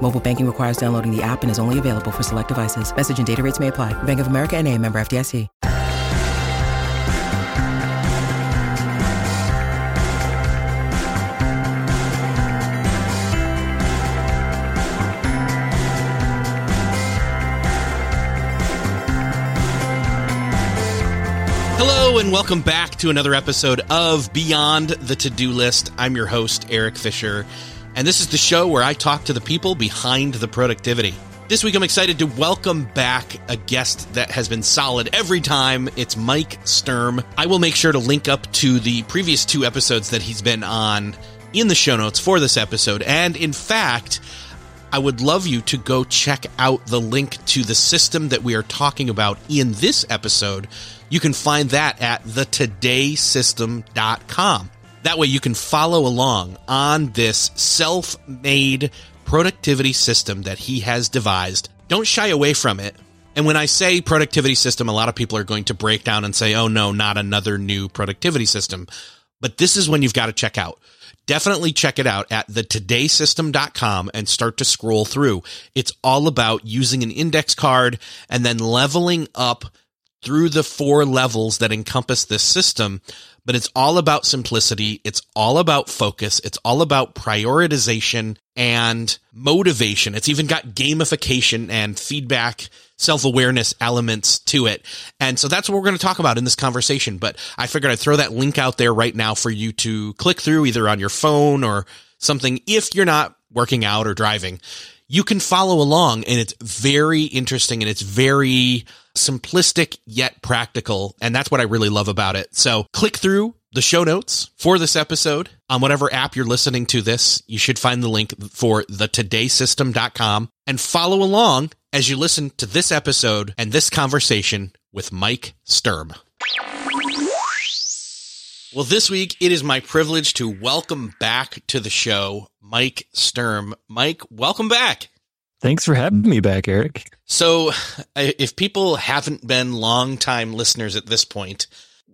Mobile banking requires downloading the app and is only available for select devices. Message and data rates may apply. Bank of America and a member FDIC. Hello, and welcome back to another episode of Beyond the To Do List. I'm your host, Erik Fisher, and this is the show where I talk to the people behind the productivity. This week, I'm excited to welcome back a guest that has been solid every time. It's Mike Sturm. I will make sure to link up to the previous two episodes that he's been on in the show notes for this episode. And in fact, I would love you to go check out the link to the system that we are talking about in this episode. You can find that at thetodaysystem.com. That way you can follow along on this self made productivity system that he has devised. Don't shy away from it. And when I say productivity system, a lot of people are going to break down and say, oh no, not another new productivity system. But this is when you've got to check out definitely check it out at thetodaysystem.com and start to scroll through. It's all about using an index card and then leveling up through the four levels that encompass this system. But it's all about simplicity. It's all about focus. It's all about prioritization and motivation. It's even got gamification and feedback, self awareness elements to it. And so that's what we're going to talk about in this conversation. But I figured I'd throw that link out there right now for you to click through either on your phone or something if you're not working out or driving. You can follow along and it's very interesting and it's very simplistic yet practical. And that's what I really love about it. So click through the show notes for this episode on whatever app you're listening to this. You should find the link for thetodaysystem.com and follow along as you listen to this episode and this conversation with Mike Sturm. Well, this week it is my privilege to welcome back to the show Mike Sturm. Mike, welcome back. Thanks for having me back, Erik. So, if people haven't been long-time listeners at this point,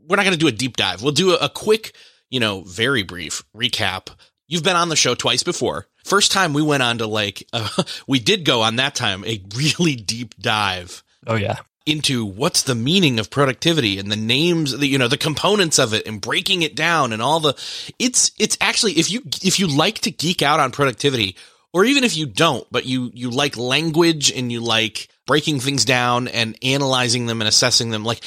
we're not going to do a deep dive. We'll do a, quick, you know, very brief recap. You've been on the show twice before. First time we went on to like, uh, we did go on that time a really deep dive. Oh yeah. Into what's the meaning of productivity and the names, the, you know, the components of it and breaking it down and all the, it's, it's actually, if you, if you like to geek out on productivity, or even if you don't, but you, you like language and you like breaking things down and analyzing them and assessing them, like,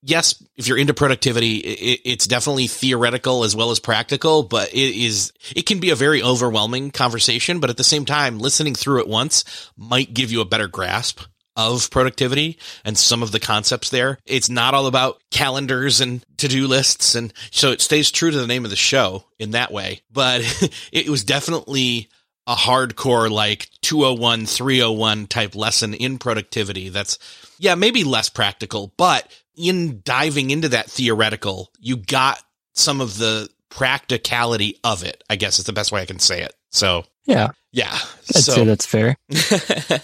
yes, if you're into productivity, it, it's definitely theoretical as well as practical, but it is, it can be a very overwhelming conversation. But at the same time, listening through it once might give you a better grasp of productivity and some of the concepts there. It's not all about calendars and to-do lists. And so it stays true to the name of the show in that way, but it was definitely a hardcore like 201, 301 type lesson in productivity. That's, yeah, maybe less practical, but in diving into that theoretical, you got some of the practicality of it. I guess is the best way I can say it. So yeah, yeah, I'd so, say that's fair.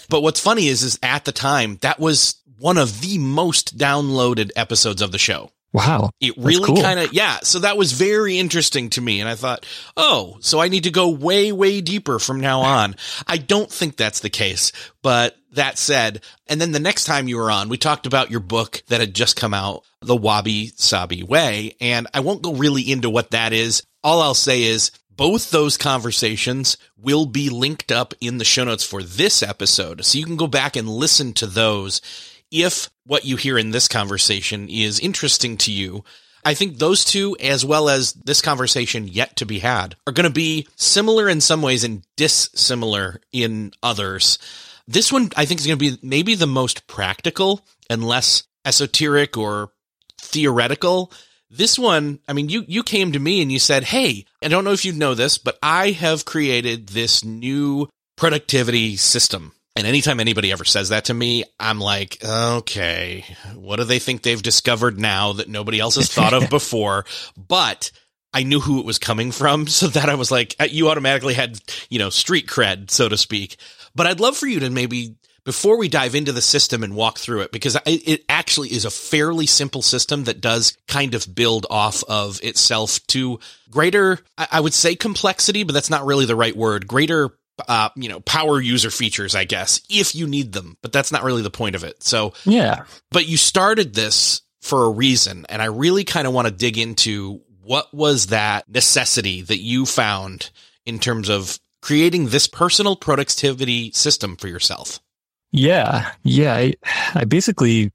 but what's funny is, is at the time that was one of the most downloaded episodes of the show. Wow. It really cool. kind of, yeah. So that was very interesting to me. And I thought, oh, so I need to go way, way deeper from now on. I don't think that's the case. But that said, and then the next time you were on, we talked about your book that had just come out, The Wabi Sabi Way. And I won't go really into what that is. All I'll say is both those conversations will be linked up in the show notes for this episode. So you can go back and listen to those if what you hear in this conversation is interesting to you, I think those two, as well as this conversation yet to be had, are going to be similar in some ways and dissimilar in others. This one, I think, is going to be maybe the most practical and less esoteric or theoretical. This one, I mean, you, you came to me and you said, Hey, I don't know if you know this, but I have created this new productivity system And anytime anybody ever says that to me, I'm like, okay, what do they think they've discovered now that nobody else has thought of before? But I knew who it was coming from. So that I was like, uh, you automatically had, you know, street cred, so to speak. But I'd love for you to maybe before we dive into the system and walk through it, because it actually is a fairly simple system that does kind of build off of itself to greater, I would say complexity, but that's not really the right word. Greater uh, you know, power user features, I guess, if you need them, but that's not really the point of it. So, yeah. But you started this for a reason, and I really kind of want to dig into what was that necessity that you found in terms of creating this personal productivity system for yourself. Yeah. Yeah. I, I basically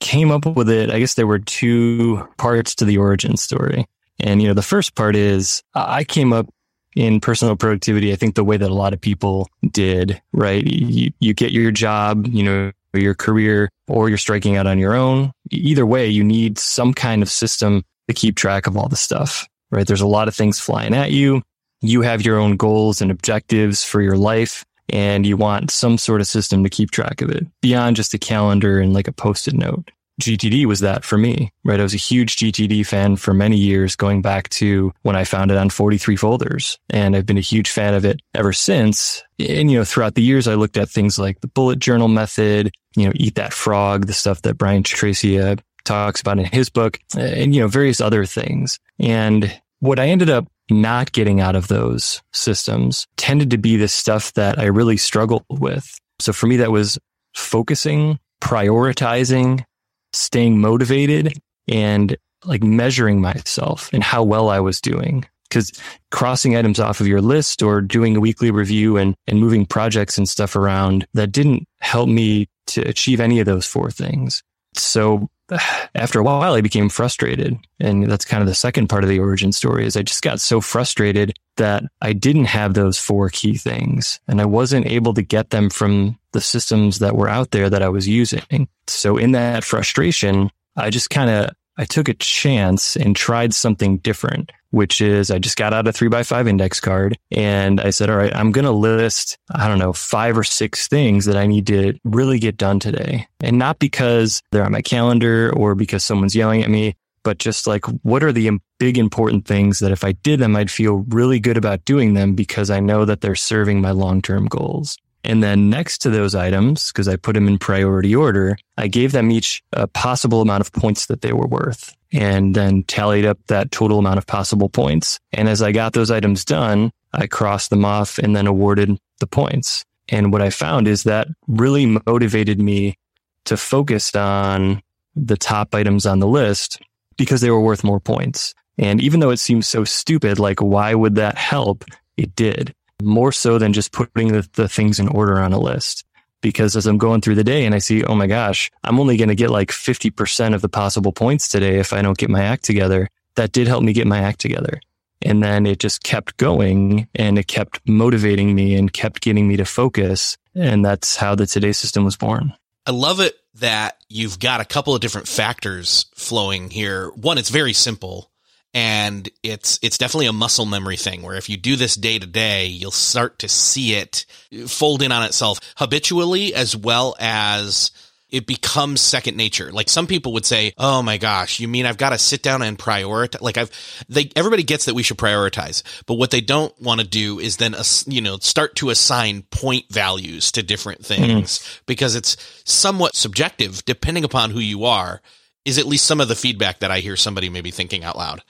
came up with it. I guess there were two parts to the origin story. And, you know, the first part is I came up in personal productivity, I think the way that a lot of people did, right? You, you get your job, you know, your career, or you're striking out on your own. Either way, you need some kind of system to keep track of all the stuff, right? There's a lot of things flying at you. You have your own goals and objectives for your life, and you want some sort of system to keep track of it beyond just a calendar and like a post-it note. GTD was that for me, right? I was a huge GTD fan for many years, going back to when I found it on 43 folders. And I've been a huge fan of it ever since. And, you know, throughout the years, I looked at things like the bullet journal method, you know, eat that frog, the stuff that Brian Tracy uh, talks about in his book and, you know, various other things. And what I ended up not getting out of those systems tended to be the stuff that I really struggled with. So for me, that was focusing, prioritizing, staying motivated and like measuring myself and how well I was doing. Cause crossing items off of your list or doing a weekly review and, and moving projects and stuff around that didn't help me to achieve any of those four things. So after a while, I became frustrated. And that's kind of the second part of the origin story is I just got so frustrated that I didn't have those four key things and I wasn't able to get them from the systems that were out there that I was using. So in that frustration, I just kind of, I took a chance and tried something different, which is I just got out a three by five index card and I said, all right, I'm going to list, I don't know, five or six things that I need to really get done today. And not because they're on my calendar or because someone's yelling at me, but just like what are the big important things that if I did them, I'd feel really good about doing them because I know that they're serving my long term goals. And then next to those items, because I put them in priority order, I gave them each a possible amount of points that they were worth and then tallied up that total amount of possible points. And as I got those items done, I crossed them off and then awarded the points. And what I found is that really motivated me to focus on the top items on the list because they were worth more points. And even though it seems so stupid, like why would that help? It did more so than just putting the, the things in order on a list. Because as I'm going through the day and I see, oh my gosh, I'm only going to get like 50% of the possible points today if I don't get my act together. That did help me get my act together. And then it just kept going and it kept motivating me and kept getting me to focus. And that's how the Today system was born. I love it that you've got a couple of different factors flowing here. One, it's very simple and it's it's definitely a muscle memory thing where if you do this day to day you'll start to see it fold in on itself habitually as well as it becomes second nature. Like some people would say, "Oh my gosh, you mean I've got to sit down and prioritize?" Like I've, they, everybody gets that we should prioritize, but what they don't want to do is then, you know, start to assign point values to different things mm. because it's somewhat subjective depending upon who you are. Is at least some of the feedback that I hear somebody maybe thinking out loud.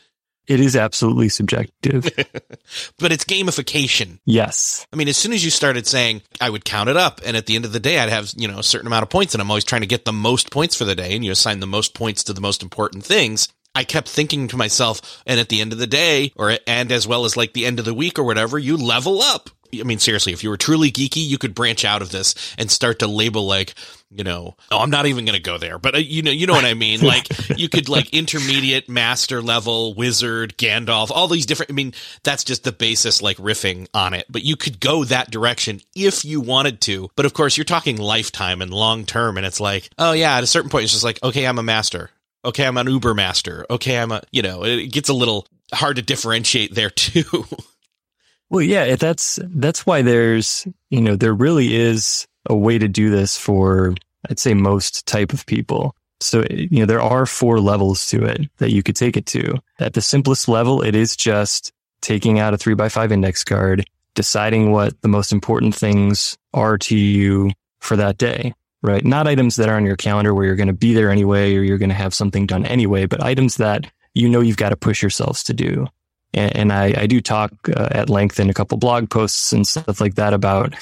It is absolutely subjective. but it's gamification. Yes. I mean, as soon as you started saying, I would count it up, and at the end of the day, I'd have, you know, a certain amount of points, and I'm always trying to get the most points for the day, and you assign the most points to the most important things. I kept thinking to myself, and at the end of the day, or and as well as like the end of the week or whatever, you level up. I mean, seriously, if you were truly geeky, you could branch out of this and start to label like, you know, oh, I'm not even going to go there, but uh, you know, you know what I mean? Like you could like intermediate, master level, wizard, Gandalf, all these different, I mean, that's just the basis, like riffing on it, but you could go that direction if you wanted to. But of course, you're talking lifetime and long term. And it's like, oh yeah, at a certain point, it's just like, okay, I'm a master. Okay, I'm an Uber master. Okay, I'm a, you know, it gets a little hard to differentiate there too. Well, yeah, that's that's why there's you know there really is a way to do this for, I'd say most type of people. So, you know, there are four levels to it that you could take it to. At the simplest level, it is just taking out a three by five index card, deciding what the most important things are to you for that day, right? Not items that are on your calendar where you're going to be there anyway, or you're going to have something done anyway, but items that you know you've got to push yourselves to do. And, and I, I, do talk uh, at length in a couple blog posts and stuff like that about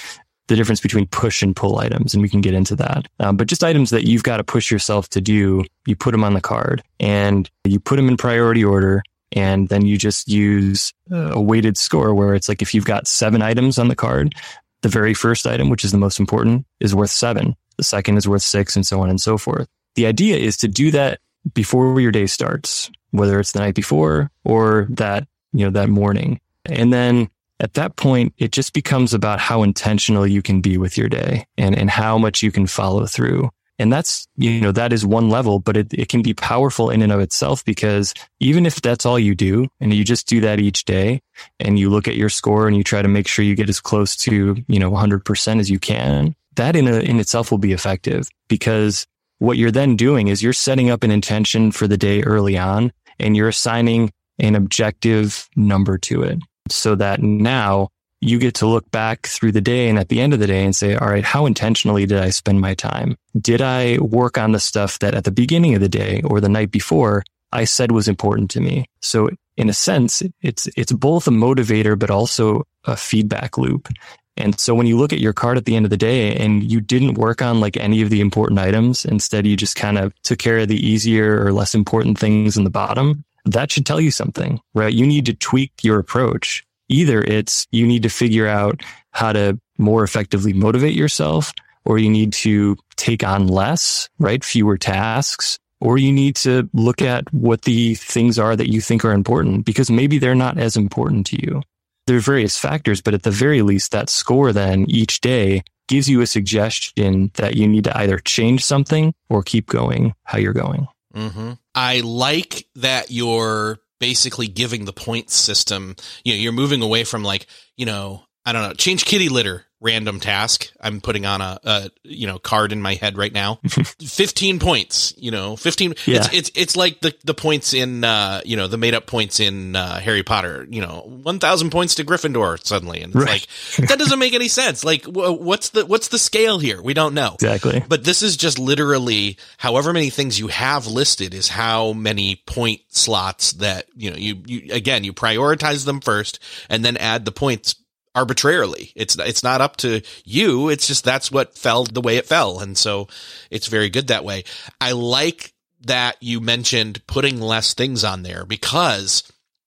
the difference between push and pull items, and we can get into that. Um, but just items that you've got to push yourself to do, you put them on the card and you put them in priority order. And then you just use a weighted score where it's like if you've got seven items on the card, the very first item, which is the most important, is worth seven. The second is worth six and so on and so forth. The idea is to do that before your day starts, whether it's the night before or that, you know, that morning. And then at that point, it just becomes about how intentional you can be with your day and, and how much you can follow through. And that's, you know, that is one level, but it, it can be powerful in and of itself because even if that's all you do and you just do that each day and you look at your score and you try to make sure you get as close to, you know, 100% as you can, that in, a, in itself will be effective because what you're then doing is you're setting up an intention for the day early on and you're assigning an objective number to it so that now you get to look back through the day and at the end of the day and say, all right, how intentionally did I spend my time? Did I work on the stuff that at the beginning of the day or the night before I said was important to me? So in a sense, it's, it's both a motivator, but also a feedback loop. And so when you look at your card at the end of the day and you didn't work on like any of the important items, instead you just kind of took care of the easier or less important things in the bottom, that should tell you something, right? You need to tweak your approach. Either it's you need to figure out how to more effectively motivate yourself, or you need to take on less, right? Fewer tasks, or you need to look at what the things are that you think are important because maybe they're not as important to you. There are various factors, but at the very least, that score then each day gives you a suggestion that you need to either change something or keep going how you're going. Mm-hmm. I like that you're basically giving the point system. You know, you're moving away from like, you know, I don't know, change kitty litter random task. I'm putting on a, a you know card in my head right now. Fifteen points. You know, fifteen. Yeah. It's it's it's like the the points in uh you know the made up points in uh, Harry Potter. You know, one thousand points to Gryffindor suddenly, and it's right. like that doesn't make any sense. Like, what's the what's the scale here? We don't know exactly. But this is just literally however many things you have listed is how many point slots that you know you you again you prioritize them first and then add the points arbitrarily. It's it's not up to you. It's just that's what fell the way it fell, and so it's very good that way. I like that you mentioned putting less things on there because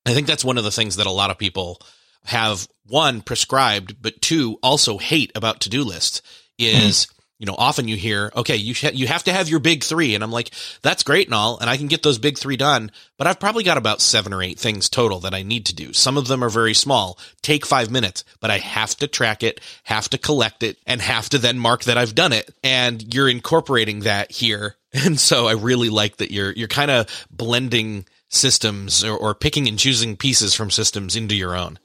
I think that's one of the things that a lot of people have one prescribed, but two also hate about to do lists is you know, often you hear, okay, you sh- you have to have your big three, and I'm like, that's great and all, and I can get those big three done, but I've probably got about seven or eight things total that I need to do. Some of them are very small, take five minutes, but I have to track it, have to collect it, and have to then mark that I've done it. And you're incorporating that here, and so I really like that you're you're kind of blending systems or, or picking and choosing pieces from systems into your own.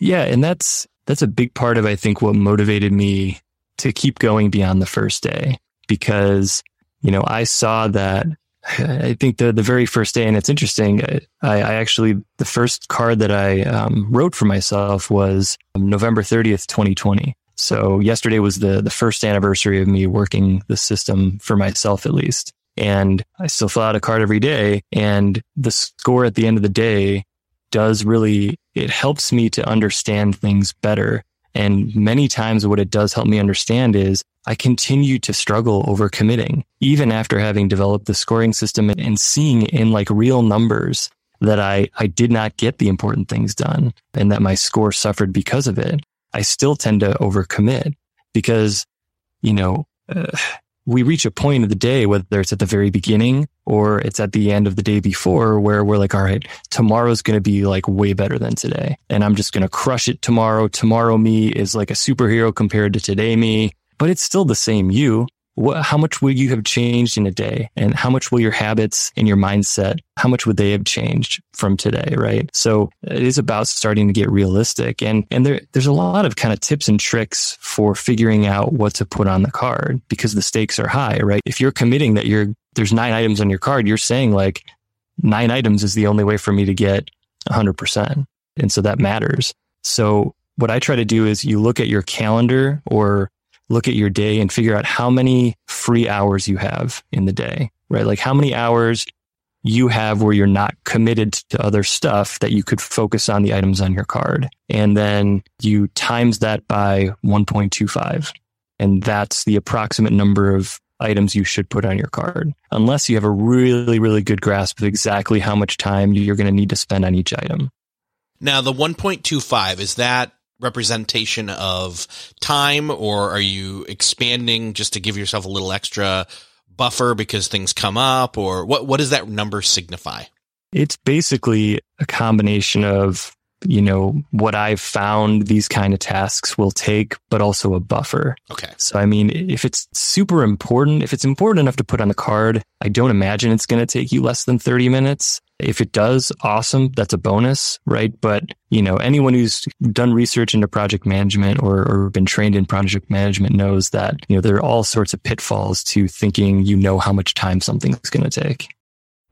Yeah, and that's that's a big part of I think what motivated me to keep going beyond the first day because, you know, I saw that I think the the very first day, and it's interesting. I, I actually the first card that I um, wrote for myself was November thirtieth, twenty twenty. So yesterday was the the first anniversary of me working the system for myself, at least. And I still fill out a card every day, and the score at the end of the day does really it helps me to understand things better and many times what it does help me understand is I continue to struggle over committing, even after having developed the scoring system and seeing in like real numbers that I, I did not get the important things done and that my score suffered because of it. I still tend to overcommit because, you know, uh, we reach a point of the day, whether it's at the very beginning or it's at the end of the day before where we're like, all right, tomorrow's going to be like way better than today. And I'm just going to crush it tomorrow. Tomorrow me is like a superhero compared to today me, but it's still the same you. What, how much will you have changed in a day and how much will your habits and your mindset, how much would they have changed from today? Right. So it is about starting to get realistic and, and there, there's a lot of kind of tips and tricks for figuring out what to put on the card because the stakes are high, right? If you're committing that you're, there's nine items on your card, you're saying like nine items is the only way for me to get 100%. And so that matters. So what I try to do is you look at your calendar or look at your day and figure out how many free hours you have in the day, right? Like how many hours you have where you're not committed to other stuff that you could focus on the items on your card. And then you times that by 1.25. And that's the approximate number of items you should put on your card, unless you have a really, really good grasp of exactly how much time you're going to need to spend on each item. Now, the 1.25, is that representation of time or are you expanding just to give yourself a little extra buffer because things come up or what, what does that number signify? It's basically a combination of you know, what I've found these kind of tasks will take, but also a buffer. Okay. So, I mean, if it's super important, if it's important enough to put on the card, I don't imagine it's going to take you less than 30 minutes. If it does, awesome. That's a bonus, right? But, you know, anyone who's done research into project management or, or been trained in project management knows that, you know, there are all sorts of pitfalls to thinking you know how much time something's going to take.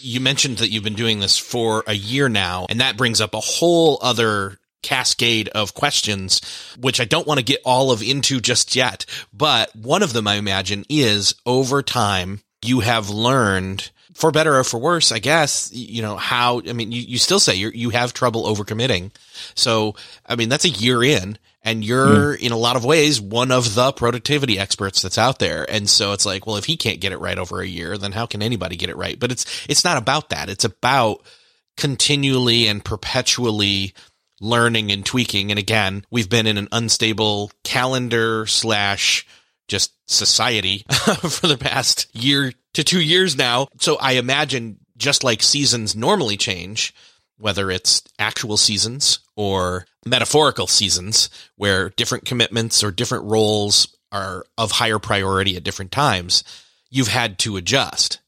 You mentioned that you've been doing this for a year now, and that brings up a whole other cascade of questions, which I don't want to get all of into just yet. But one of them, I imagine, is over time, you have learned for better or for worse, I guess, you know, how, I mean, you, you still say you you have trouble overcommitting. So, I mean, that's a year in and you're mm. in a lot of ways one of the productivity experts that's out there. And so it's like, well, if he can't get it right over a year, then how can anybody get it right? But it's, it's not about that. It's about continually and perpetually learning and tweaking. And again, we've been in an unstable calendar slash just society for the past year to two years now. So I imagine just like seasons normally change, whether it's actual seasons or metaphorical seasons where different commitments or different roles are of higher priority at different times, you've had to adjust.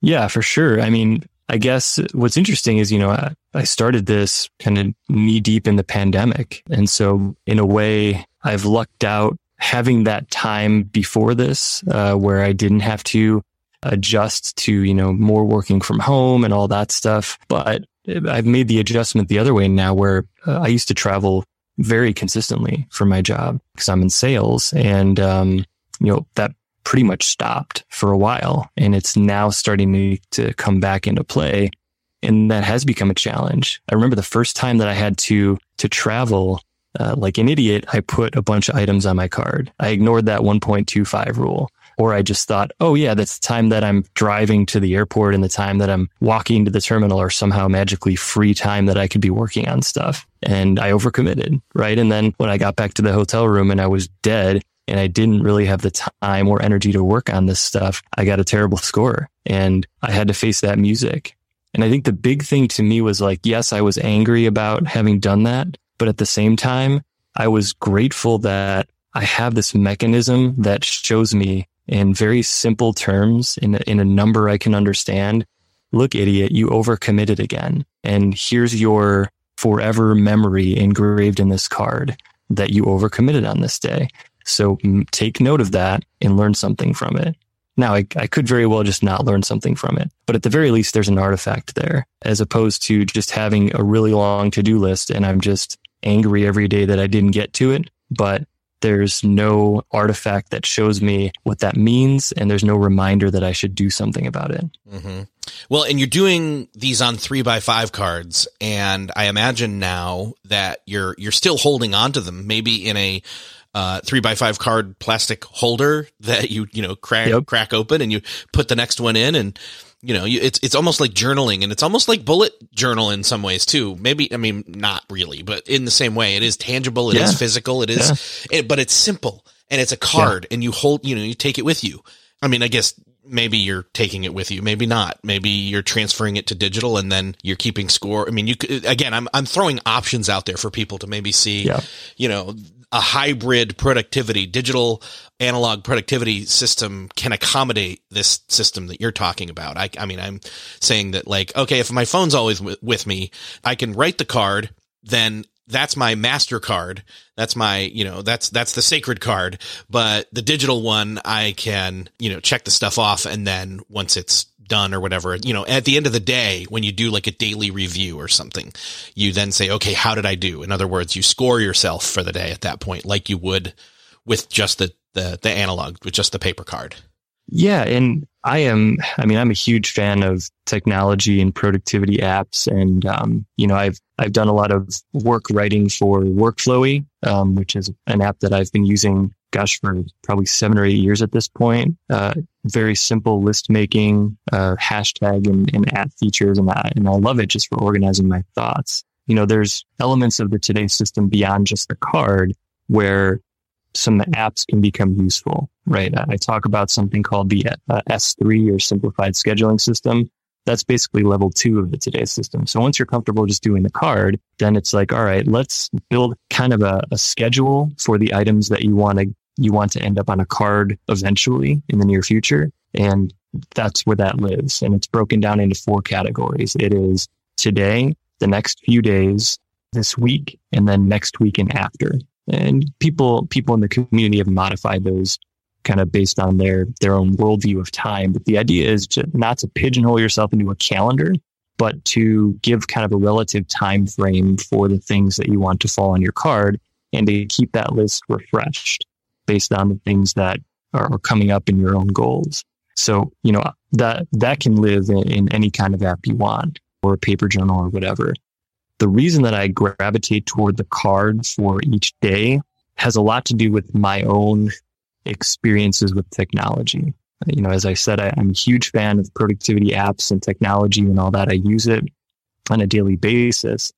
Yeah, for sure. I mean, I guess what's interesting is, you know, I, I started this kind of knee deep in the pandemic. And so in a way, I've lucked out having that time before this, uh, where I didn't have to adjust to, you know, more working from home and all that stuff. But I've made the adjustment the other way now where uh, I used to travel very consistently for my job because I'm in sales and, um, you know, that pretty much stopped for a while and it's now starting to, to come back into play. And that has become a challenge. I remember the first time that I had to, to travel uh, like an idiot, I put a bunch of items on my card. I ignored that 1.25 rule. Or I just thought, oh yeah, that's the time that I'm driving to the airport and the time that I'm walking to the terminal or somehow magically free time that I could be working on stuff. And I overcommitted, right? And then when I got back to the hotel room and I was dead and I didn't really have the time or energy to work on this stuff, I got a terrible score and I had to face that music. And I think the big thing to me was like, yes, I was angry about having done that, but at the same time, I was grateful that I have this mechanism that shows me in very simple terms, in a, in a number I can understand. Look, idiot, you overcommitted again. And here's your forever memory engraved in this card that you overcommitted on this day. So take note of that and learn something from it. Now, I, I could very well just not learn something from it, but at the very least, there's an artifact there as opposed to just having a really long to do list and I'm just angry every day that I didn't get to it, but there's no artifact that shows me what that means, and there's no reminder that I should do something about it. Mm-hmm. Well, and you're doing these on three by five cards, and I imagine now that you're you're still holding on to them, maybe in a uh, three by five card plastic holder that you you know crack yep. crack open, and you put the next one in, and you know, you, it's it's almost like journaling, and it's almost like bullet journal in some ways too. Maybe I mean not really, but in the same way, it is tangible, it yeah. is physical, it is, yeah. it, but it's simple and it's a card, yeah. and you hold, you know, you take it with you. I mean, I guess maybe you're taking it with you, maybe not. Maybe you're transferring it to digital, and then you're keeping score. I mean, you could, again, I'm I'm throwing options out there for people to maybe see, you know, a hybrid productivity, digital analog productivity system can accommodate this system that you're talking about. I, I mean, I'm saying that like, okay, if my phone's always w- with me, I can write the card, then that's my master card. That's my, you know, that's, that's the sacred card. But the digital one, I can, you know, check the stuff off. And then once it's done or whatever, you know, at the end of the day, when you do like a daily review or something, you then say, okay, how did I do? In other words, you score yourself for the day at that point, like you would with just the, the, the analog, with just the paper card. Yeah. And I am, I mean, I'm a huge fan of technology and productivity apps. And, um, you know, I've, I've done a lot of work writing for Workflowy, um, which is an app that I've been using gosh, for probably seven or eight years at this point. Uh, very simple list making, uh, hashtag and, and app features. And I, and I love it just for organizing my thoughts. You know, there's elements of the today system beyond just the card where some of the apps can become useful, right? I talk about something called the uh, S3 or simplified scheduling system that's basically level two of the today system. So once you're comfortable just doing the card, then it's like, all right, let's build kind of a, a schedule for the items that you want to you want to end up on a card eventually in the near future. And that's where that lives. And it's broken down into four categories. It is today, the next few days, this week, and then next week and after. And people, people in the community have modified those kind of based on their their own worldview of time. But the idea is to not to pigeonhole yourself into a calendar, but to give kind of a relative time frame for the things that you want to fall on your card and to keep that list refreshed based on the things that are coming up in your own goals. So, you know, that that can live in, in any kind of app you want or a paper journal or whatever. The reason that I gravitate toward the card for each day has a lot to do with my own experiences with technology. You know, as I said, I, am a huge fan of productivity apps and technology and all that. I use it on a daily basis.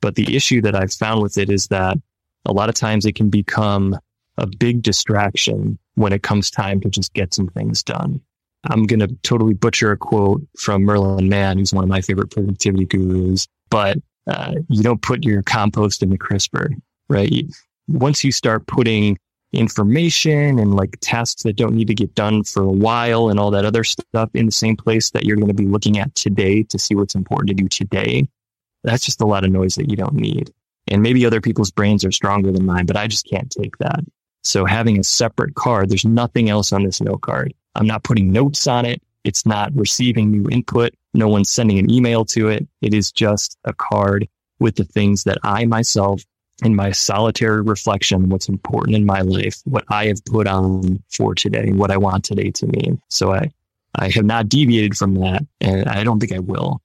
But the issue that I've found with it is that a lot of times it can become a big distraction when it comes time to just get some things done. I'm going to totally butcher a quote from Merlin Mann, who's one of my favorite productivity gurus, but uh, you don't put your compost in the crisper, right? Once you start putting information and like tasks that don't need to get done for a while and all that other stuff in the same place that you're going to be looking at today to see what's important to do today, that's just a lot of noise that you don't need. And maybe other people's brains are stronger than mine, but I just can't take that. So having a separate card, there's nothing else on this note card. I'm not putting notes on it. It's not receiving new input. No one's sending an email to it. It is just a card with the things that I myself in my solitary reflection, what's important in my life, what I have put on for today, what I want today to mean. So I, I have not deviated from that and I don't think I will.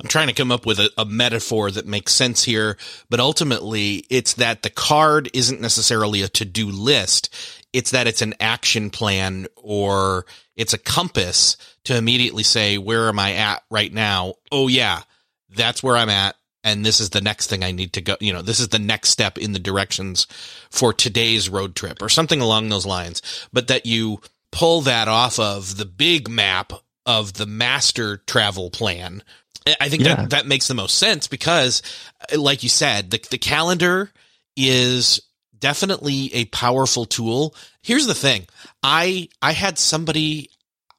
I'm trying to come up with a, a, metaphor that makes sense here, but ultimately it's that the card isn't necessarily a to-do list. It's that it's an action plan or it's a compass to immediately say, where am I at right now? Oh yeah, that's where I'm at. And this is the next thing I need to go. You know, this is the next step in the directions for today's road trip or something along those lines. But that you pull that off of the big map of the master travel plan I think yeah. that that makes the most sense because, like you said, the the calendar is definitely a powerful tool. Here's the thing: I I had somebody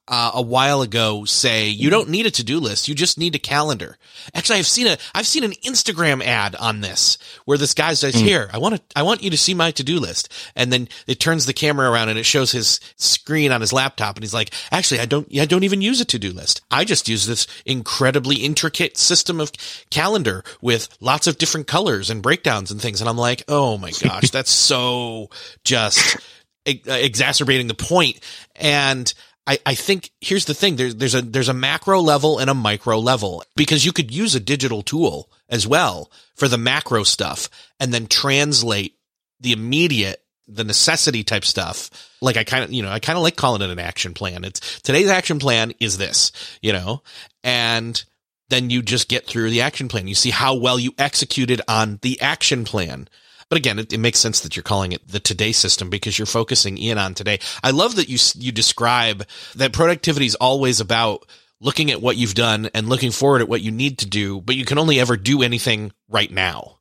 uh, a while ago say you don't need a to-do list. You just need a calendar. Actually i've seen a i've seen an instagram ad on this where this guy says mm. here i want to i want you to see my to-do list. And then it turns the camera around and it shows his screen on his laptop and he's like actually i don't i don't even use a to-do list. I just use this incredibly intricate system of calendar with lots of different colors and breakdowns and things. And i'm like oh my gosh that's so just exacerbating the point. And I, I think here's the thing. There's, there's a, there's a macro level and a micro level because you could use a digital tool as well for the macro stuff and then translate the immediate, the necessity type stuff. Like I kind of, you know, I kind of like calling it an action plan. It's today's action plan is this, you know, and then you just get through the action plan. You see how well you executed on the action plan. But again, it, it, makes sense that you're calling it the today system because you're focusing in on today. I love that you you describe that productivity is always about looking at what you've done and looking forward at what you need to do, but you can only ever do anything right now.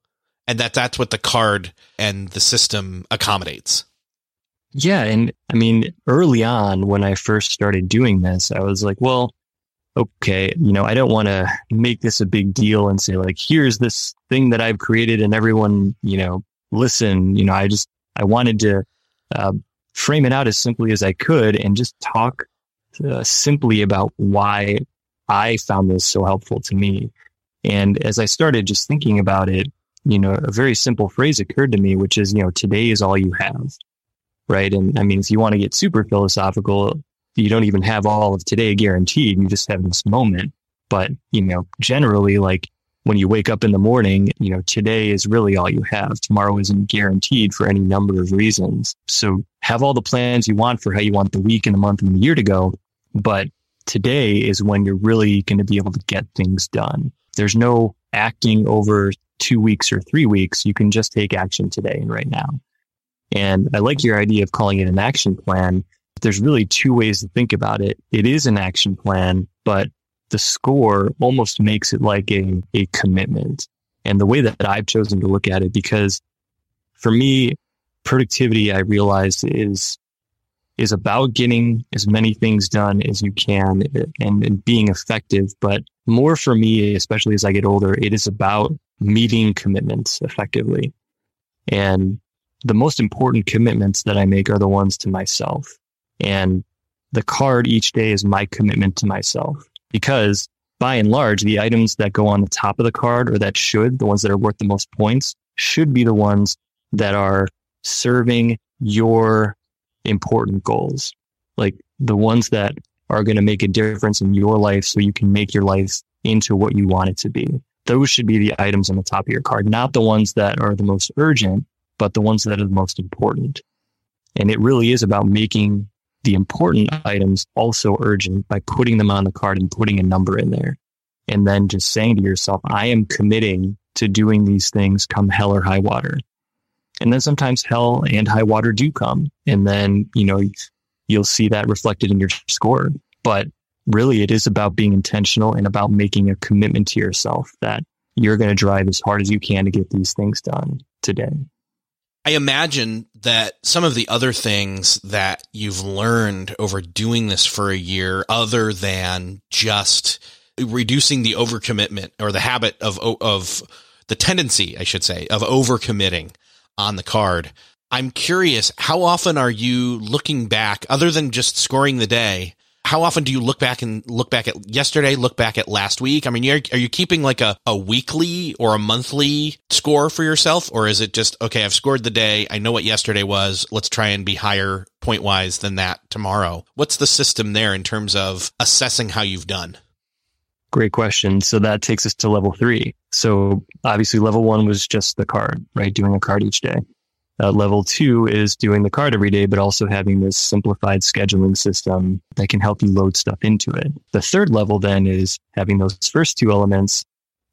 And that that's what the card and the system accommodates. Yeah, and I mean, early on when I first started doing this, I was like, well, okay, you know, I don't want to make this a big deal and say like, here's this thing that I've created and everyone, you know, listen. You know, I just, I wanted to uh, frame it out as simply as I could and just talk uh, simply about why I found this so helpful to me. And as I started just thinking about it, you know, a very simple phrase occurred to me, which is, you know, today is all you have. Right. And I mean, if you want to get super philosophical, you don't even have all of today guaranteed. You just have this moment. But, you know, generally, like when you wake up in the morning, you know, today is really all you have. Tomorrow isn't guaranteed for any number of reasons. So have all the plans you want for how you want the week and the month and the year to go. But today is when you're really going to be able to get things done. There's no acting over two weeks or three weeks. You can just take action today and right now. And I like your idea of calling it an action plan. There's really two ways to think about it. It is an action plan, but the score almost makes it like a, a commitment. And the way that I've chosen to look at it, because for me, productivity, I realized is, is about getting as many things done as you can and, and being effective. But more for me, especially as I get older, it is about meeting commitments effectively. And the most important commitments that I make are the ones to myself. And the card each day is my commitment to myself because by and large, the items that go on the top of the card or that should, the ones that are worth the most points, should be the ones that are serving your important goals. Like the ones that are going to make a difference in your life so you can make your life into what you want it to be. Those should be the items on the top of your card, not the ones that are the most urgent, but the ones that are the most important. And it really is about making the important items also urgent by putting them on the card and putting a number in there. And then just saying to yourself, I am committing to doing these things come hell or high water. And then sometimes hell and high water do come. And then, you know, you'll see that reflected in your score. But really it is about being intentional and about making a commitment to yourself that you're going to drive as hard as you can to get these things done today. I imagine that some of the other things that you've learned over doing this for a year, other than just reducing the overcommitment or the habit of, of the tendency, I should say, of overcommitting on the card. I'm curious, how often are you looking back, other than just scoring the day, how often do you look back and look back at yesterday, look back at last week? I mean, are, are you keeping like a, a weekly or a monthly score for yourself? Or is it just, okay, I've scored the day. I know what yesterday was. Let's try and be higher point wise than that tomorrow. What's the system there in terms of assessing how you've done? Great question. So that takes us to level three. So obviously level one was just the card, right? Doing a card each day. Uh, level two is doing the card every day, but also having this simplified scheduling system that can help you load stuff into it. The third level then is having those first two elements,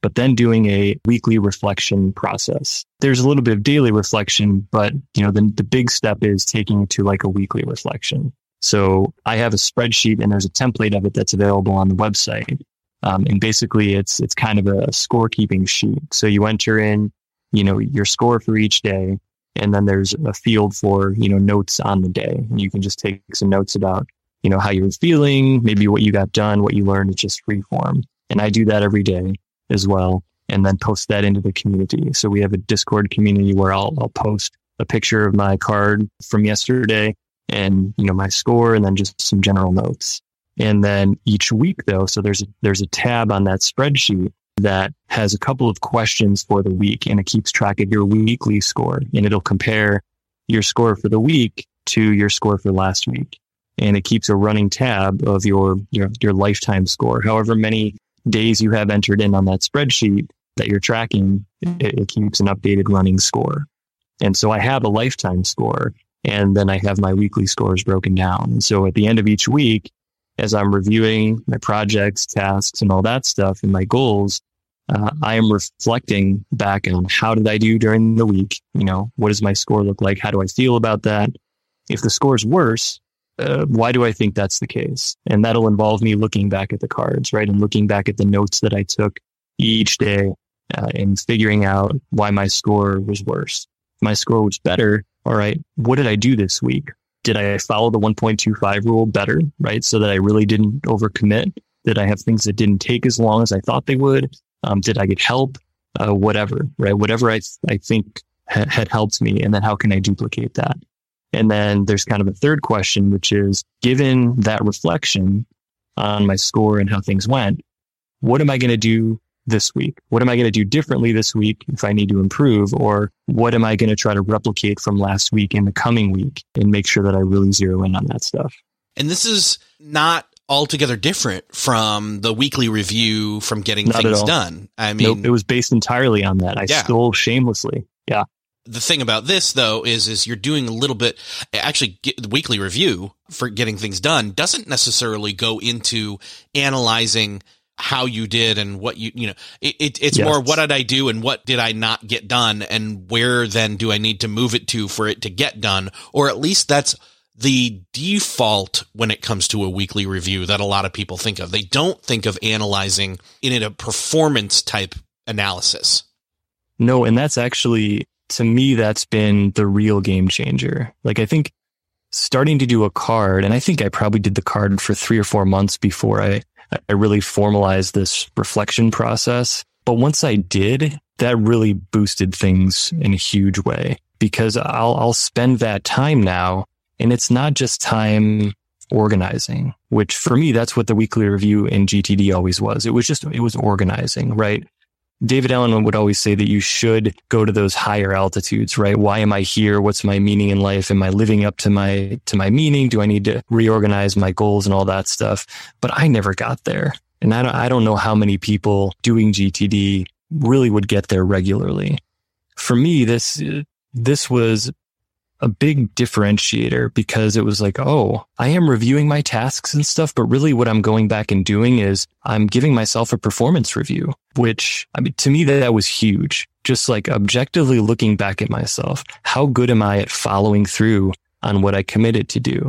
but then doing a weekly reflection process. There's a little bit of daily reflection, but you know, the, the big step is taking it to like a weekly reflection. So I have a spreadsheet and there's a template of it that's available on the website. Um, and basically it's, it's kind of a scorekeeping sheet. So you enter in, you know, your score for each day and then there's a field for, you know, notes on the day. And you can just take some notes about, you know, how you were feeling, maybe what you got done, what you learned. It's just free form. And I do that every day as well. And then post that into the community. So we have a Discord community where I'll, I'll post a picture of my card from yesterday and, you know, my score and then just some general notes. And then each week though, so there's, there's a tab on that spreadsheet that has a couple of questions for the week and it keeps track of your weekly score and it'll compare your score for the week to your score for last week. And it keeps a running tab of your, your, your lifetime score. However many days you have entered in on that spreadsheet that you're tracking, it, it keeps an updated running score. And so I have a lifetime score and then I have my weekly scores broken down. And so at the end of each week, as I'm reviewing my projects, tasks, and all that stuff and my goals, uh, I am reflecting back on how did I do during the week? You know, what does my score look like? How do I feel about that? If the score is worse, uh, why do I think that's the case? And that'll involve me looking back at the cards, right? And looking back at the notes that I took each day uh, and figuring out why my score was worse. My score was better. All right. What did I do this week? Did I follow the 1.25 rule better, right? So that I really didn't overcommit? Did I have things that didn't take as long as I thought they would? Um, did I get help? Uh, whatever, right? Whatever I, I think ha- had helped me. And then how can I duplicate that? And then there's kind of a third question, which is given that reflection on my score and how things went, what am I going to do this week? What am I going to do differently this week if I need to improve? Or what am I going to try to replicate from last week in the coming week and make sure that I really zero in on that stuff? And this is not altogether different from the weekly review from getting not things done. I mean, nope, it was based entirely on that. I yeah. stole shamelessly. Yeah. The thing about this though is, is you're doing a little bit, actually the weekly review for getting things done doesn't necessarily go into analyzing how you did and what you you know it, it it's yes. more what did i do and what did i not get done and where then do i need to move it to for it to get done? Or at least that's the default when it comes to a weekly review that a lot of people think of. They don't think of analyzing in a performance type analysis. No and that's actually to me that's been the real game changer. Like i think starting to do a card and i think i probably did the card for three or four months before i I really formalized this reflection process. But once I did, that really boosted things in a huge way because I'll, I'll spend that time now. And it's not just time organizing, which for me, that's what the weekly review in GTD always was. It was just, it was organizing, right? David Allen would always say that you should go to those higher altitudes, right? Why am I here? What's my meaning in life? Am I living up to my, to my meaning? Do I need to reorganize my goals and all that stuff? But I never got there. And I don't, I don't know how many people doing GTD really would get there regularly. For me, this, this was a big differentiator because it was like, oh, I am reviewing my tasks and stuff, but really what I'm going back and doing is I'm giving myself a performance review, which I mean, to me, that, was huge. Just like objectively looking back at myself. How good am I at following through on what I committed to do?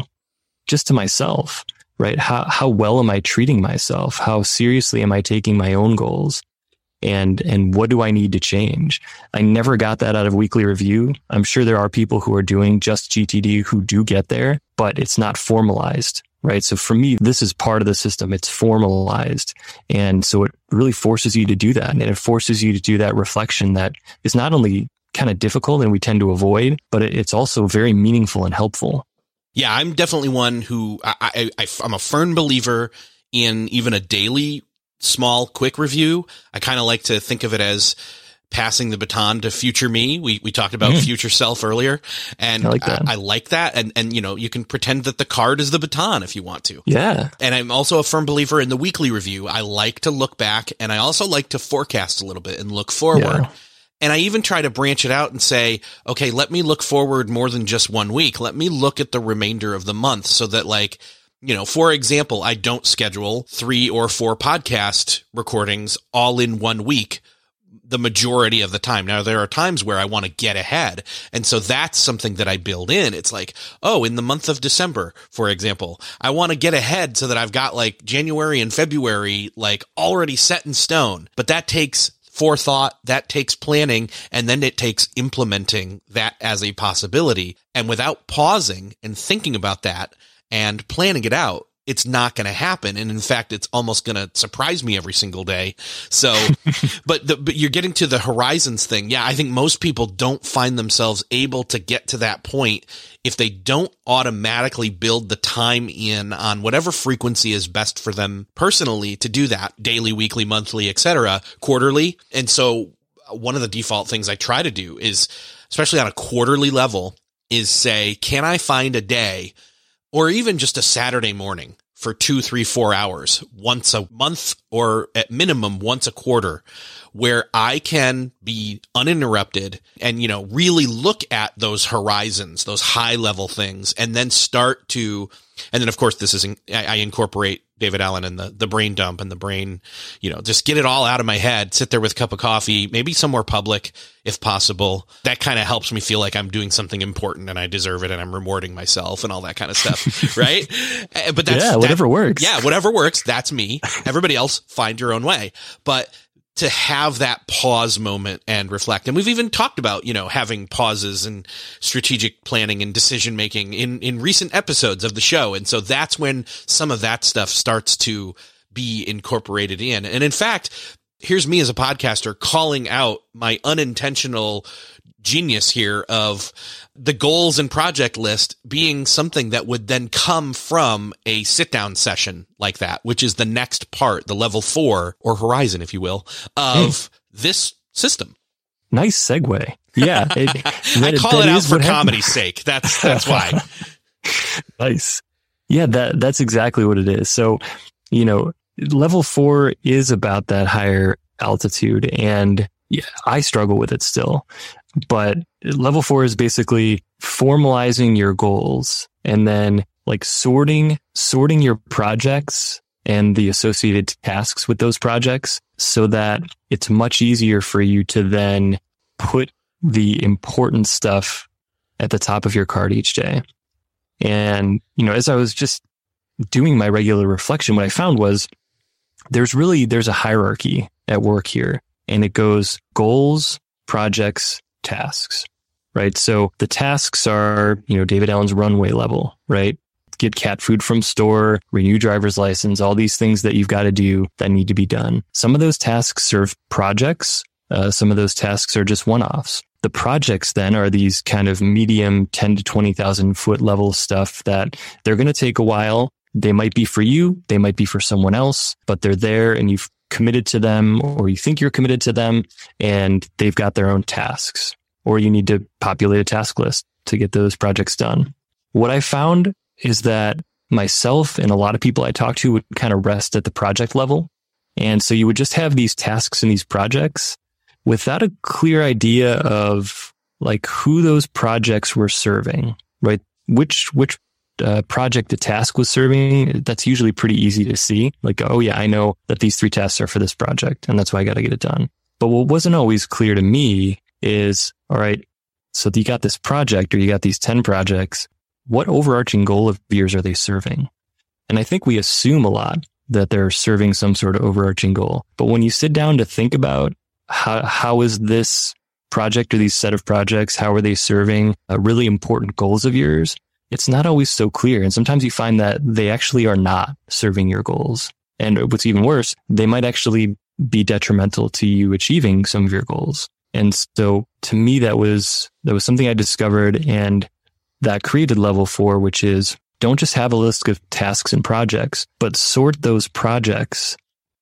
Just to myself, right? How, how well am I treating myself? How seriously am I taking my own goals? And and what do I need to change? I never got that out of weekly review. I'm sure there are people who are doing just GTD who do get there, but it's not formalized, right? So for me, this is part of the system. It's formalized. And so it really forces you to do that. And it forces you to do that reflection that is not only kind of difficult and we tend to avoid, but it's also very meaningful and helpful. Yeah, I'm definitely one who I, I, I I'm a firm believer in even a daily small, quick review. I kind of like to think of it as passing the baton to future me. We we talked about mm. future self earlier, and I like that. I, I, like that. And and you know, you can pretend that the card is the baton if you want to. Yeah. And I'm also a firm believer in the weekly review. I like to look back, and I also like to forecast a little bit and look forward. Yeah. And I even try to branch it out and say, okay, let me look forward more than just one week. Let me look at the remainder of the month so that like you know, for example, I don't schedule three or four podcast recordings all in one week the majority of the time. Now, there are times where I want to get ahead. And so that's something that I build in. It's like, oh, in the month of December, for example, I want to get ahead so that I've got like January and February, like already set in stone. But that takes forethought, that takes planning, and then it takes implementing that as a possibility. And without pausing and thinking about that, and planning it out, it's not going to happen. And in fact, it's almost going to surprise me every single day. So, but the, but you're getting to the horizons thing. Yeah. I think most people don't find themselves able to get to that point if they don't automatically build the time in on whatever frequency is best for them personally to do that daily, weekly, monthly, etc., quarterly. And so one of the default things I try to do is, especially on a quarterly level, is say, can I find a day or even just a Saturday morning for two, three, four hours once a month or at minimum once a quarter where I can be uninterrupted and, you know, really look at those horizons, those high level things and then start to, and then of course this is, I incorporate David Allen and the, the brain dump and the brain, you know, just get it all out of my head, sit there with a cup of coffee, maybe somewhere public if possible. That kind of helps me feel like I'm doing something important and I deserve it and I'm rewarding myself and all that kind of stuff. right. Eh, but that's, yeah, whatever that, works. Yeah. Whatever works. That's me. Everybody else find your own way. But to have that pause moment and reflect. And we've even talked about, you know, having pauses and strategic planning and decision making in, in recent episodes of the show. And so that's when some of that stuff starts to be incorporated in. And in fact, here's me as a podcaster calling out my unintentional genius here of the goals and project list being something that would then come from a sit down session like that, which is the next part, the level four or horizon, if you will, of mm. this system. Nice segue. Yeah. It, I call it, it out for comedy's sake. That's, that's why. nice. Yeah. That, that's exactly what it is. So, you know, level four is about that higher altitude and yeah, I struggle with it still. But level four is basically formalizing your goals and then like sorting, sorting your projects and the associated tasks with those projects so that it's much easier for you to then put the important stuff at the top of your card each day. And, you know, as I was just doing my regular reflection, what I found was there's really, there's a hierarchy at work here and it goes goals, projects, tasks, right? So the tasks are, you know, David Allen's runway level, right? Get cat food from store, renew driver's license, all these things that you've got to do that need to be done. Some of those tasks serve projects. Uh, some of those tasks are just one-offs. The projects then are these kind of medium 10 to 20,000 foot level stuff that they're going to take a while. They might be for you. They might be for someone else, but they're there and you've committed to them or you think you're committed to them and they've got their own tasks or you need to populate a task list to get those projects done. What I found is that myself and a lot of people I talked to would kind of rest at the project level. And so you would just have these tasks and these projects without a clear idea of like who those projects were serving, right? Which, which uh, project the task was serving, that's usually pretty easy to see. Like, oh yeah, I know that these three tasks are for this project and that's why I got to get it done. But what wasn't always clear to me is, all right, so you got this project or you got these 10 projects. What overarching goal of yours are they serving? And I think we assume a lot that they're serving some sort of overarching goal. But when you sit down to think about how, how is this project or these set of projects, how are they serving uh, really important goals of yours? It's not always so clear. And sometimes you find that they actually are not serving your goals. And what's even worse, they might actually be detrimental to you achieving some of your goals. And so to me, that was, that was something I discovered and that created level four, which is don't just have a list of tasks and projects, but sort those projects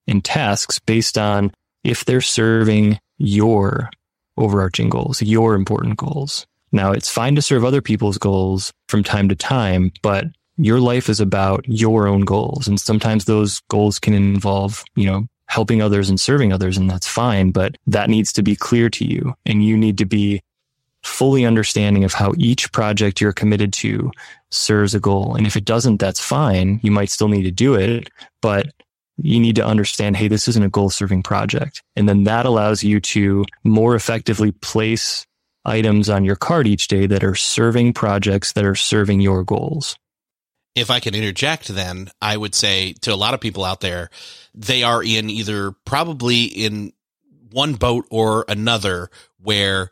and tasks based on if they're serving your overarching goals, your important goals. Now it's fine to serve other people's goals from time to time, but your life is about your own goals. And sometimes those goals can involve, you know, helping others and serving others. And that's fine, but that needs to be clear to you. And you need to be fully understanding of how each project you're committed to serves a goal. And if it doesn't, that's fine. You might still need to do it, but you need to understand, hey, this isn't a goal serving project. And then that allows you to more effectively place items on your card each day that are serving projects that are serving your goals. If I can interject, then I would say to a lot of people out there, they are in either probably in one boat or another where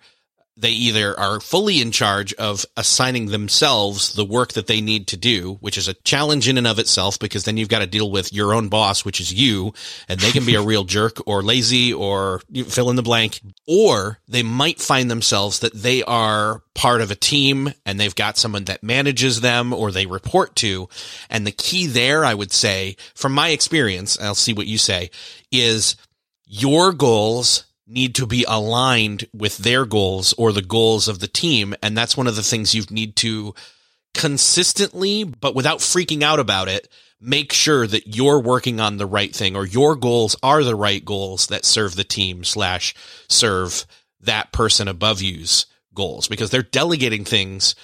they either are fully in charge of assigning themselves the work that they need to do, which is a challenge in and of itself because then you've got to deal with your own boss, which is you, and they can be a real jerk or lazy or fill in the blank. Or they might find themselves that they are part of a team and they've got someone that manages them or they report to. And the key there, I would say, from my experience, I'll see what you say, is your goals need to be aligned with their goals or the goals of the team. And that's one of the things you need to consistently, but without freaking out about it, make sure that you're working on the right thing or your goals are the right goals that serve the team slash serve that person above you's goals because they're delegating things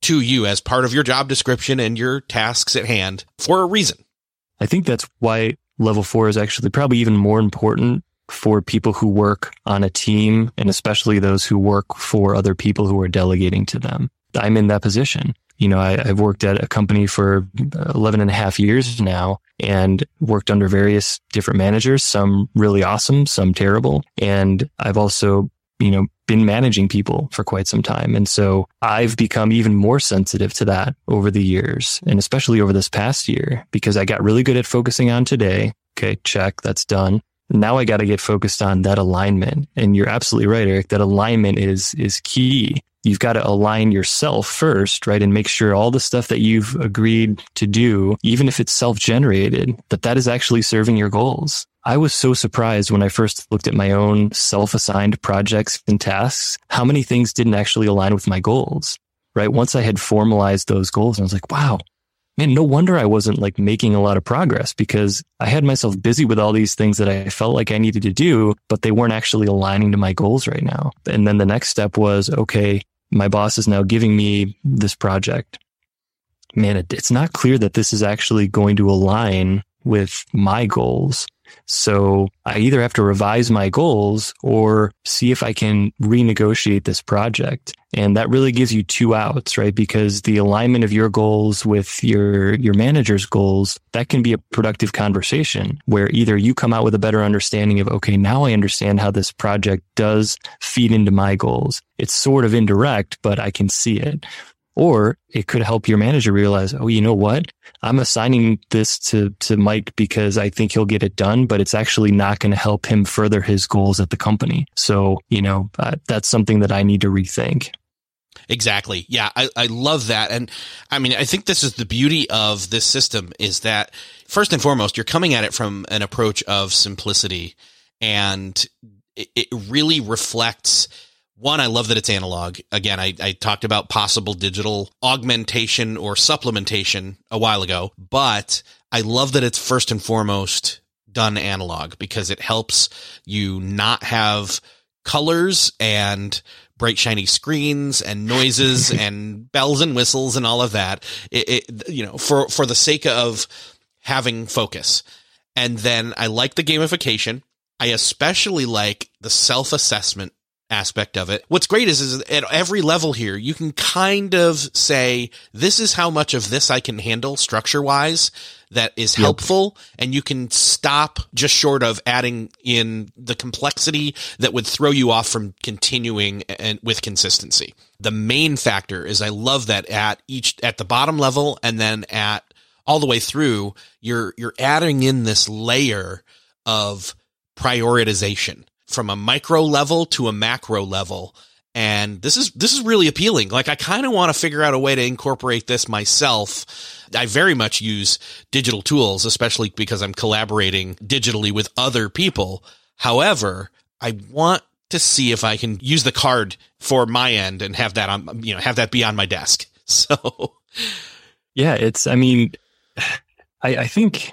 to you as part of your job description and your tasks at hand for a reason. I think that's why level four is actually probably even more important for people who work on a team and especially those who work for other people who are delegating to them. I'm in that position. You know, I, have worked at a company for 11 and a half years now and worked under various different managers, some really awesome, some terrible. And I've also, you know, been managing people for quite some time. And so I've become even more sensitive to that over the years and especially over this past year because I got really good at focusing on today. Okay. Check. That's done now I got to get focused on that alignment. And you're absolutely right, Erik. That alignment is, is key. You've got to align yourself first, right? And make sure all the stuff that you've agreed to do, even if it's self generated, that that is actually serving your goals. I was so surprised when I first looked at my own self assigned projects and tasks, how many things didn't actually align with my goals, right? Once I had formalized those goals, I was like, wow, man, no wonder I wasn't like making a lot of progress because I had myself busy with all these things that I felt like I needed to do, but they weren't actually aligning to my goals right now. And then the next step was, okay, my boss is now giving me this project. Man, it, it's not clear that this is actually going to align with my goals. So I either have to revise my goals or see if I can renegotiate this project. And that really gives you two outs, right? Because the alignment of your goals with your, your manager's goals, that can be a productive conversation where either you come out with a better understanding of, okay, now I understand how this project does feed into my goals. It's sort of indirect, but I can see it. Or it could help your manager realize, oh, you know what? I'm assigning this to, to Mike because I think he'll get it done, but it's actually not going to help him further his goals at the company. So, you know, uh, that's something that I need to rethink. Exactly. Yeah, I, I love that. And I mean, I think this is the beauty of this system is that first and foremost, you're coming at it from an approach of simplicity and it, it really reflects one, I love that it's analog. Again, I, I talked about possible digital augmentation or supplementation a while ago, but I love that it's first and foremost done analog because it helps you not have colors and bright shiny screens and noises and bells and whistles and all of that. It, it, you know, for for the sake of having focus. And then I like the gamification. I especially like the self assessment aspect of it. What's great is, is at every level here, you can kind of say, this is how much of this I can handle structure wise that is helpful. Yep. And you can stop just short of adding in the complexity that would throw you off from continuing and with consistency. The main factor is I love that at each, at the bottom level and then at all the way through, you're, you're adding in this layer of prioritization from a micro level to a macro level. And this is, this is really appealing. Like I kind of want to figure out a way to incorporate this myself. I very much use digital tools, especially because I'm collaborating digitally with other people. However, I want to see if I can use the card for my end and have that on, you know, have that be on my desk. So yeah, it's, I mean, I, I think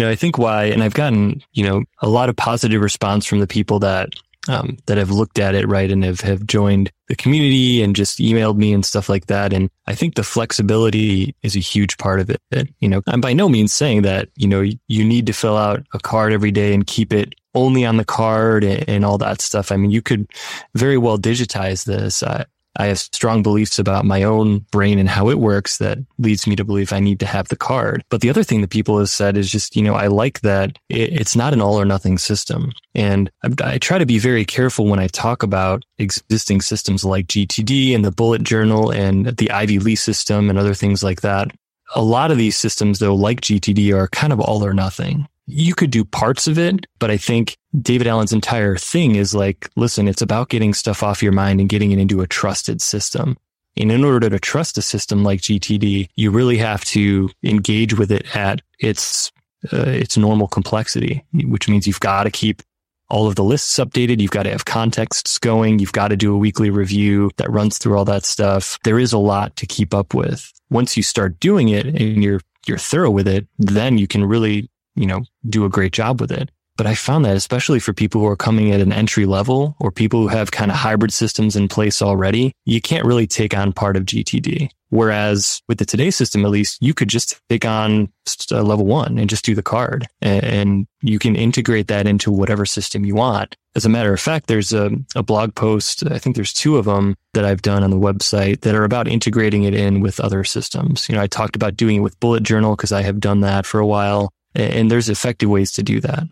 you know, I think why, and I've gotten, you know, a lot of positive response from the people that, um, that have looked at it, right, and have, have joined the community and just emailed me and stuff like that. And I think the flexibility is a huge part of it. You know, I'm by no means saying that, you know, you need to fill out a card every day and keep it only on the card and, and all that stuff. I mean, you could very well digitize this. I, I have strong beliefs about my own brain and how it works that leads me to believe I need to have the card. But the other thing that people have said is just, you know, I like that it's not an all or nothing system. And I, try to be very careful when I talk about existing systems like GTD and the bullet journal and the Ivy Lee system and other things like that. A lot of these systems, though, like GTD are kind of all or nothing you could do parts of it, but I think David Allen's entire thing is like, listen, it's about getting stuff off your mind and getting it into a trusted system. And in order to trust a system like GTD, you really have to engage with it at its uh, its normal complexity, which means you've got to keep all of the lists updated. You've got to have contexts going. You've got to do a weekly review that runs through all that stuff. There is a lot to keep up with. Once you start doing it and you're you're thorough with it, then you can really you know, do a great job with it. But I found that especially for people who are coming at an entry level or people who have kind of hybrid systems in place already, you can't really take on part of GTD. Whereas with the today system, at least you could just take on level one and just do the card and you can integrate that into whatever system you want. As a matter of fact, there's a, a blog post. I think there's two of them that I've done on the website that are about integrating it in with other systems. You know, I talked about doing it with bullet journal because I have done that for a while. And there's effective ways to do that.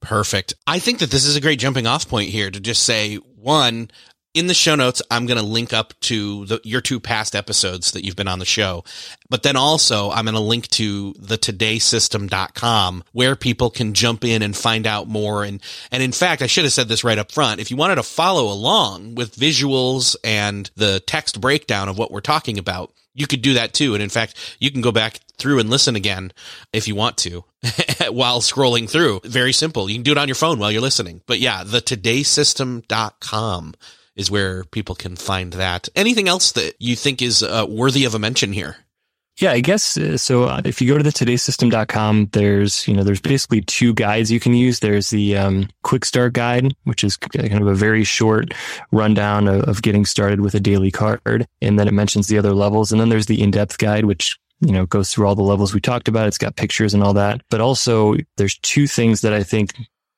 Perfect. I think that this is a great jumping off point here to just say one, in the show notes, I'm going to link up to the, your two past episodes that you've been on the show. But then also I'm going to link to thetodaysystem.com where people can jump in and find out more. And, and in fact, I should have said this right up front. If you wanted to follow along with visuals and the text breakdown of what we're talking about, you could do that too. And in fact, you can go back through and listen again if you want to while scrolling through. Very simple. You can do it on your phone while you're listening. But yeah, thetodaysystem.com is where people can find that. Anything else that you think is uh, worthy of a mention here? Yeah, I guess uh, so. Uh, if you go to thetodaysystem.com, there's, you know, there's basically two guides you can use. There's the um, quick start guide, which is kind of a very short rundown of, of getting started with a daily card. And then it mentions the other levels. And then there's the in-depth guide, which you know, goes through all the levels we talked about. It's got pictures and all that. But also there's two things that I think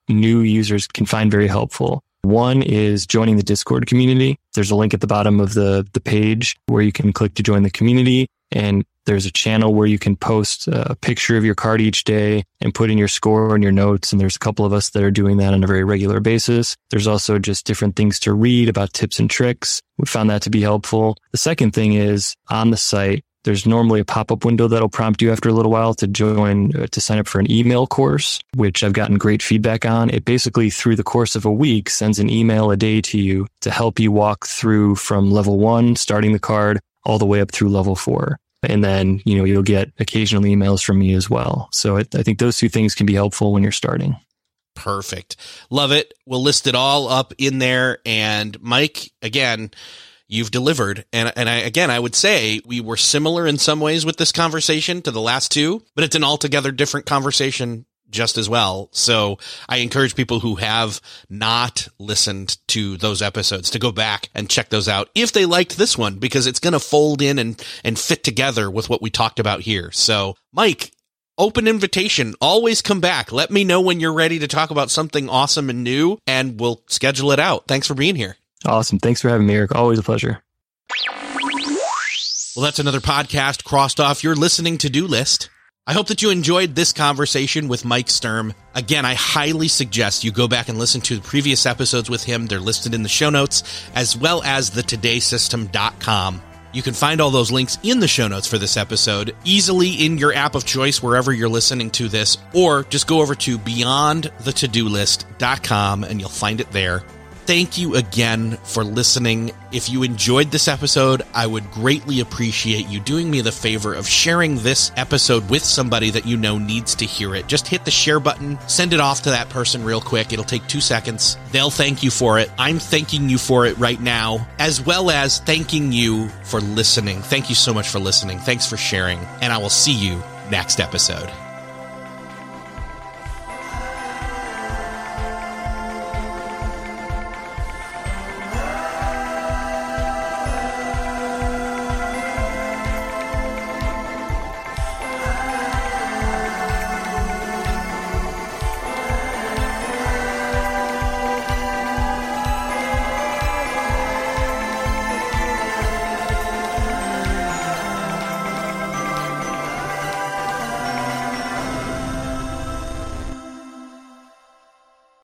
new users can find very helpful. One is joining the Discord community. There's a link at the bottom of the, the page where you can click to join the community. And there's a channel where you can post a picture of your card each day and put in your score and your notes. And there's a couple of us that are doing that on a very regular basis. There's also just different things to read about tips and tricks. We found that to be helpful. The second thing is on the site, there's normally a pop-up window that'll prompt you after a little while to join, uh, to sign up for an email course, which I've gotten great feedback on. It basically through the course of a week sends an email a day to you to help you walk through from level one, starting the card all the way up through level four. And then, you know, you'll get occasional emails from me as well. So I think those two things can be helpful when you're starting. Perfect. Love it. We'll list it all up in there. And Mike, again, you've delivered. And, and I, again, I would say we were similar in some ways with this conversation to the last two, but it's an altogether different conversation just as well. So I encourage people who have not listened to those episodes to go back and check those out if they liked this one because it's going to fold in and and fit together with what we talked about here. So, Mike, open invitation. Always come back. Let me know when you're ready to talk about something awesome and new and we'll schedule it out. Thanks for being here. Awesome. Thanks for having me, Erik. Always a pleasure. Well, that's another podcast crossed off your listening to do list. I hope that you enjoyed this conversation with Mike Sturm. Again, I highly suggest you go back and listen to the previous episodes with him. They're listed in the show notes, as well as thetodaysystem.com. You can find all those links in the show notes for this episode, easily in your app of choice wherever you're listening to this, or just go over to beyondthetodolist.com and you'll find it there thank you again for listening. If you enjoyed this episode, I would greatly appreciate you doing me the favor of sharing this episode with somebody that you know needs to hear it. Just hit the share button, send it off to that person real quick. It'll take two seconds. They'll thank you for it. I'm thanking you for it right now, as well as thanking you for listening. Thank you so much for listening. Thanks for sharing, and I will see you next episode.